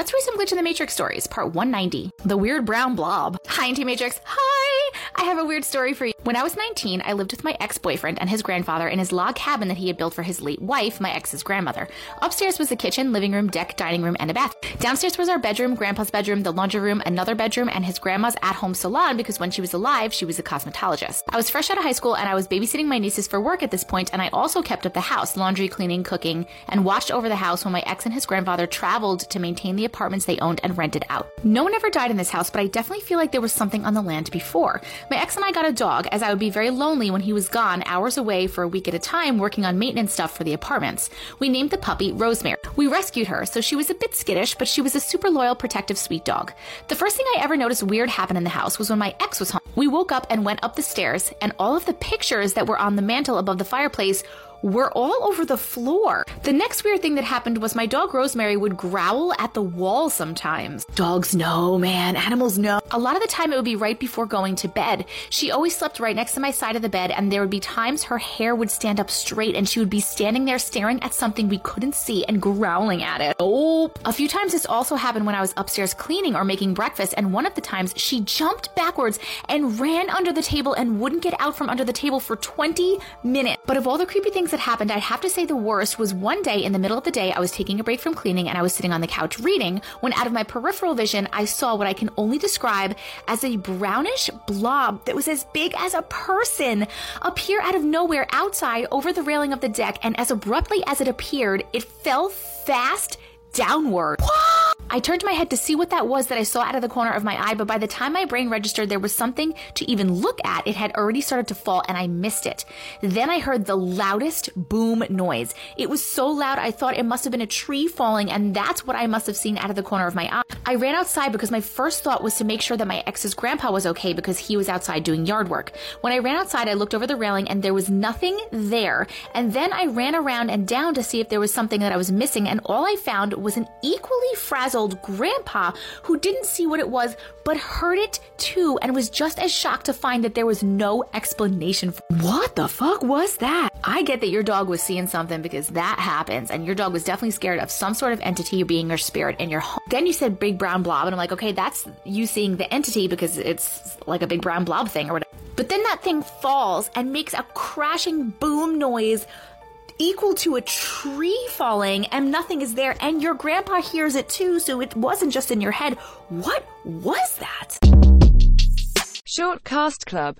Let's read some Glitch in the Matrix stories, part 190. The Weird Brown Blob. Hi, Auntie Matrix. Hi! I have a weird story for you. When I was 19, I lived with my ex boyfriend and his grandfather in his log cabin that he had built for his late wife, my ex's grandmother. Upstairs was the kitchen, living room, deck, dining room, and a bath. Downstairs was our bedroom, grandpa's bedroom, the laundry room, another bedroom, and his grandma's at home salon because when she was alive, she was a cosmetologist. I was fresh out of high school and I was babysitting my nieces for work at this point, and I also kept up the house, laundry, cleaning, cooking, and watched over the house when my ex and his grandfather traveled to maintain the apartments they owned and rented out. No one ever died in this house, but I definitely feel like there was something on the land before. My ex and I got a dog, as I would be very lonely when he was gone hours away for a week at a time working on maintenance stuff for the apartments. We named the puppy Rosemary. We rescued her, so she was a bit skittish, but she was a super loyal, protective, sweet dog. The first thing I ever noticed weird happen in the house was when my ex was home. We woke up and went up the stairs, and all of the pictures that were on the mantle above the fireplace were all over the floor. The next weird thing that happened was my dog Rosemary would growl at the wall sometimes. Dogs know, man. Animals know. A lot of the time it would be right before going to bed. She always slept right next to my side of the bed, and there would be times her hair would stand up straight and she would be standing there staring at something we couldn't see and growling at it. Oh. A few times this also happened when I was upstairs cleaning or making breakfast, and one of the times she jumped backwards and ran under the table and wouldn't get out from under the table for 20 minutes. But of all the creepy things things that happened, I'd have to say the worst was one day in the middle of the day, I was taking a break from cleaning and I was sitting on the couch reading when out of my peripheral vision, I saw what I can only describe as a brownish blob that was as big as a person appear out of nowhere outside over the railing of the deck. And as abruptly as it appeared, it fell fast downward. I turned my head to see what that was that I saw out of the corner of my eye, but by the time my brain registered there was something to even look at, it had already started to fall and I missed it. Then I heard the loudest boom noise. It was so loud I thought it must have been a tree falling, and that's what I must have seen out of the corner of my eye. I ran outside because my first thought was to make sure that my ex's grandpa was okay because he was outside doing yard work. When I ran outside, I looked over the railing and there was nothing there. And then I ran around and down to see if there was something that I was missing, and all I found was an equally frazzled grandpa who didn't see what it was but heard it too and was just as shocked to find that there was no explanation. For- what the fuck was that? I get that your dog was seeing something because that happens and your dog was definitely scared of some sort of entity being or spirit in your home. Then you said big brown blob and I'm like, okay, that's you seeing the entity because it's like a big brown blob thing or whatever. But then that thing falls and makes a crashing boom noise equal to a tree falling and nothing is there and your grandpa hears it too so it wasn't just in your head. What was that? Short cast club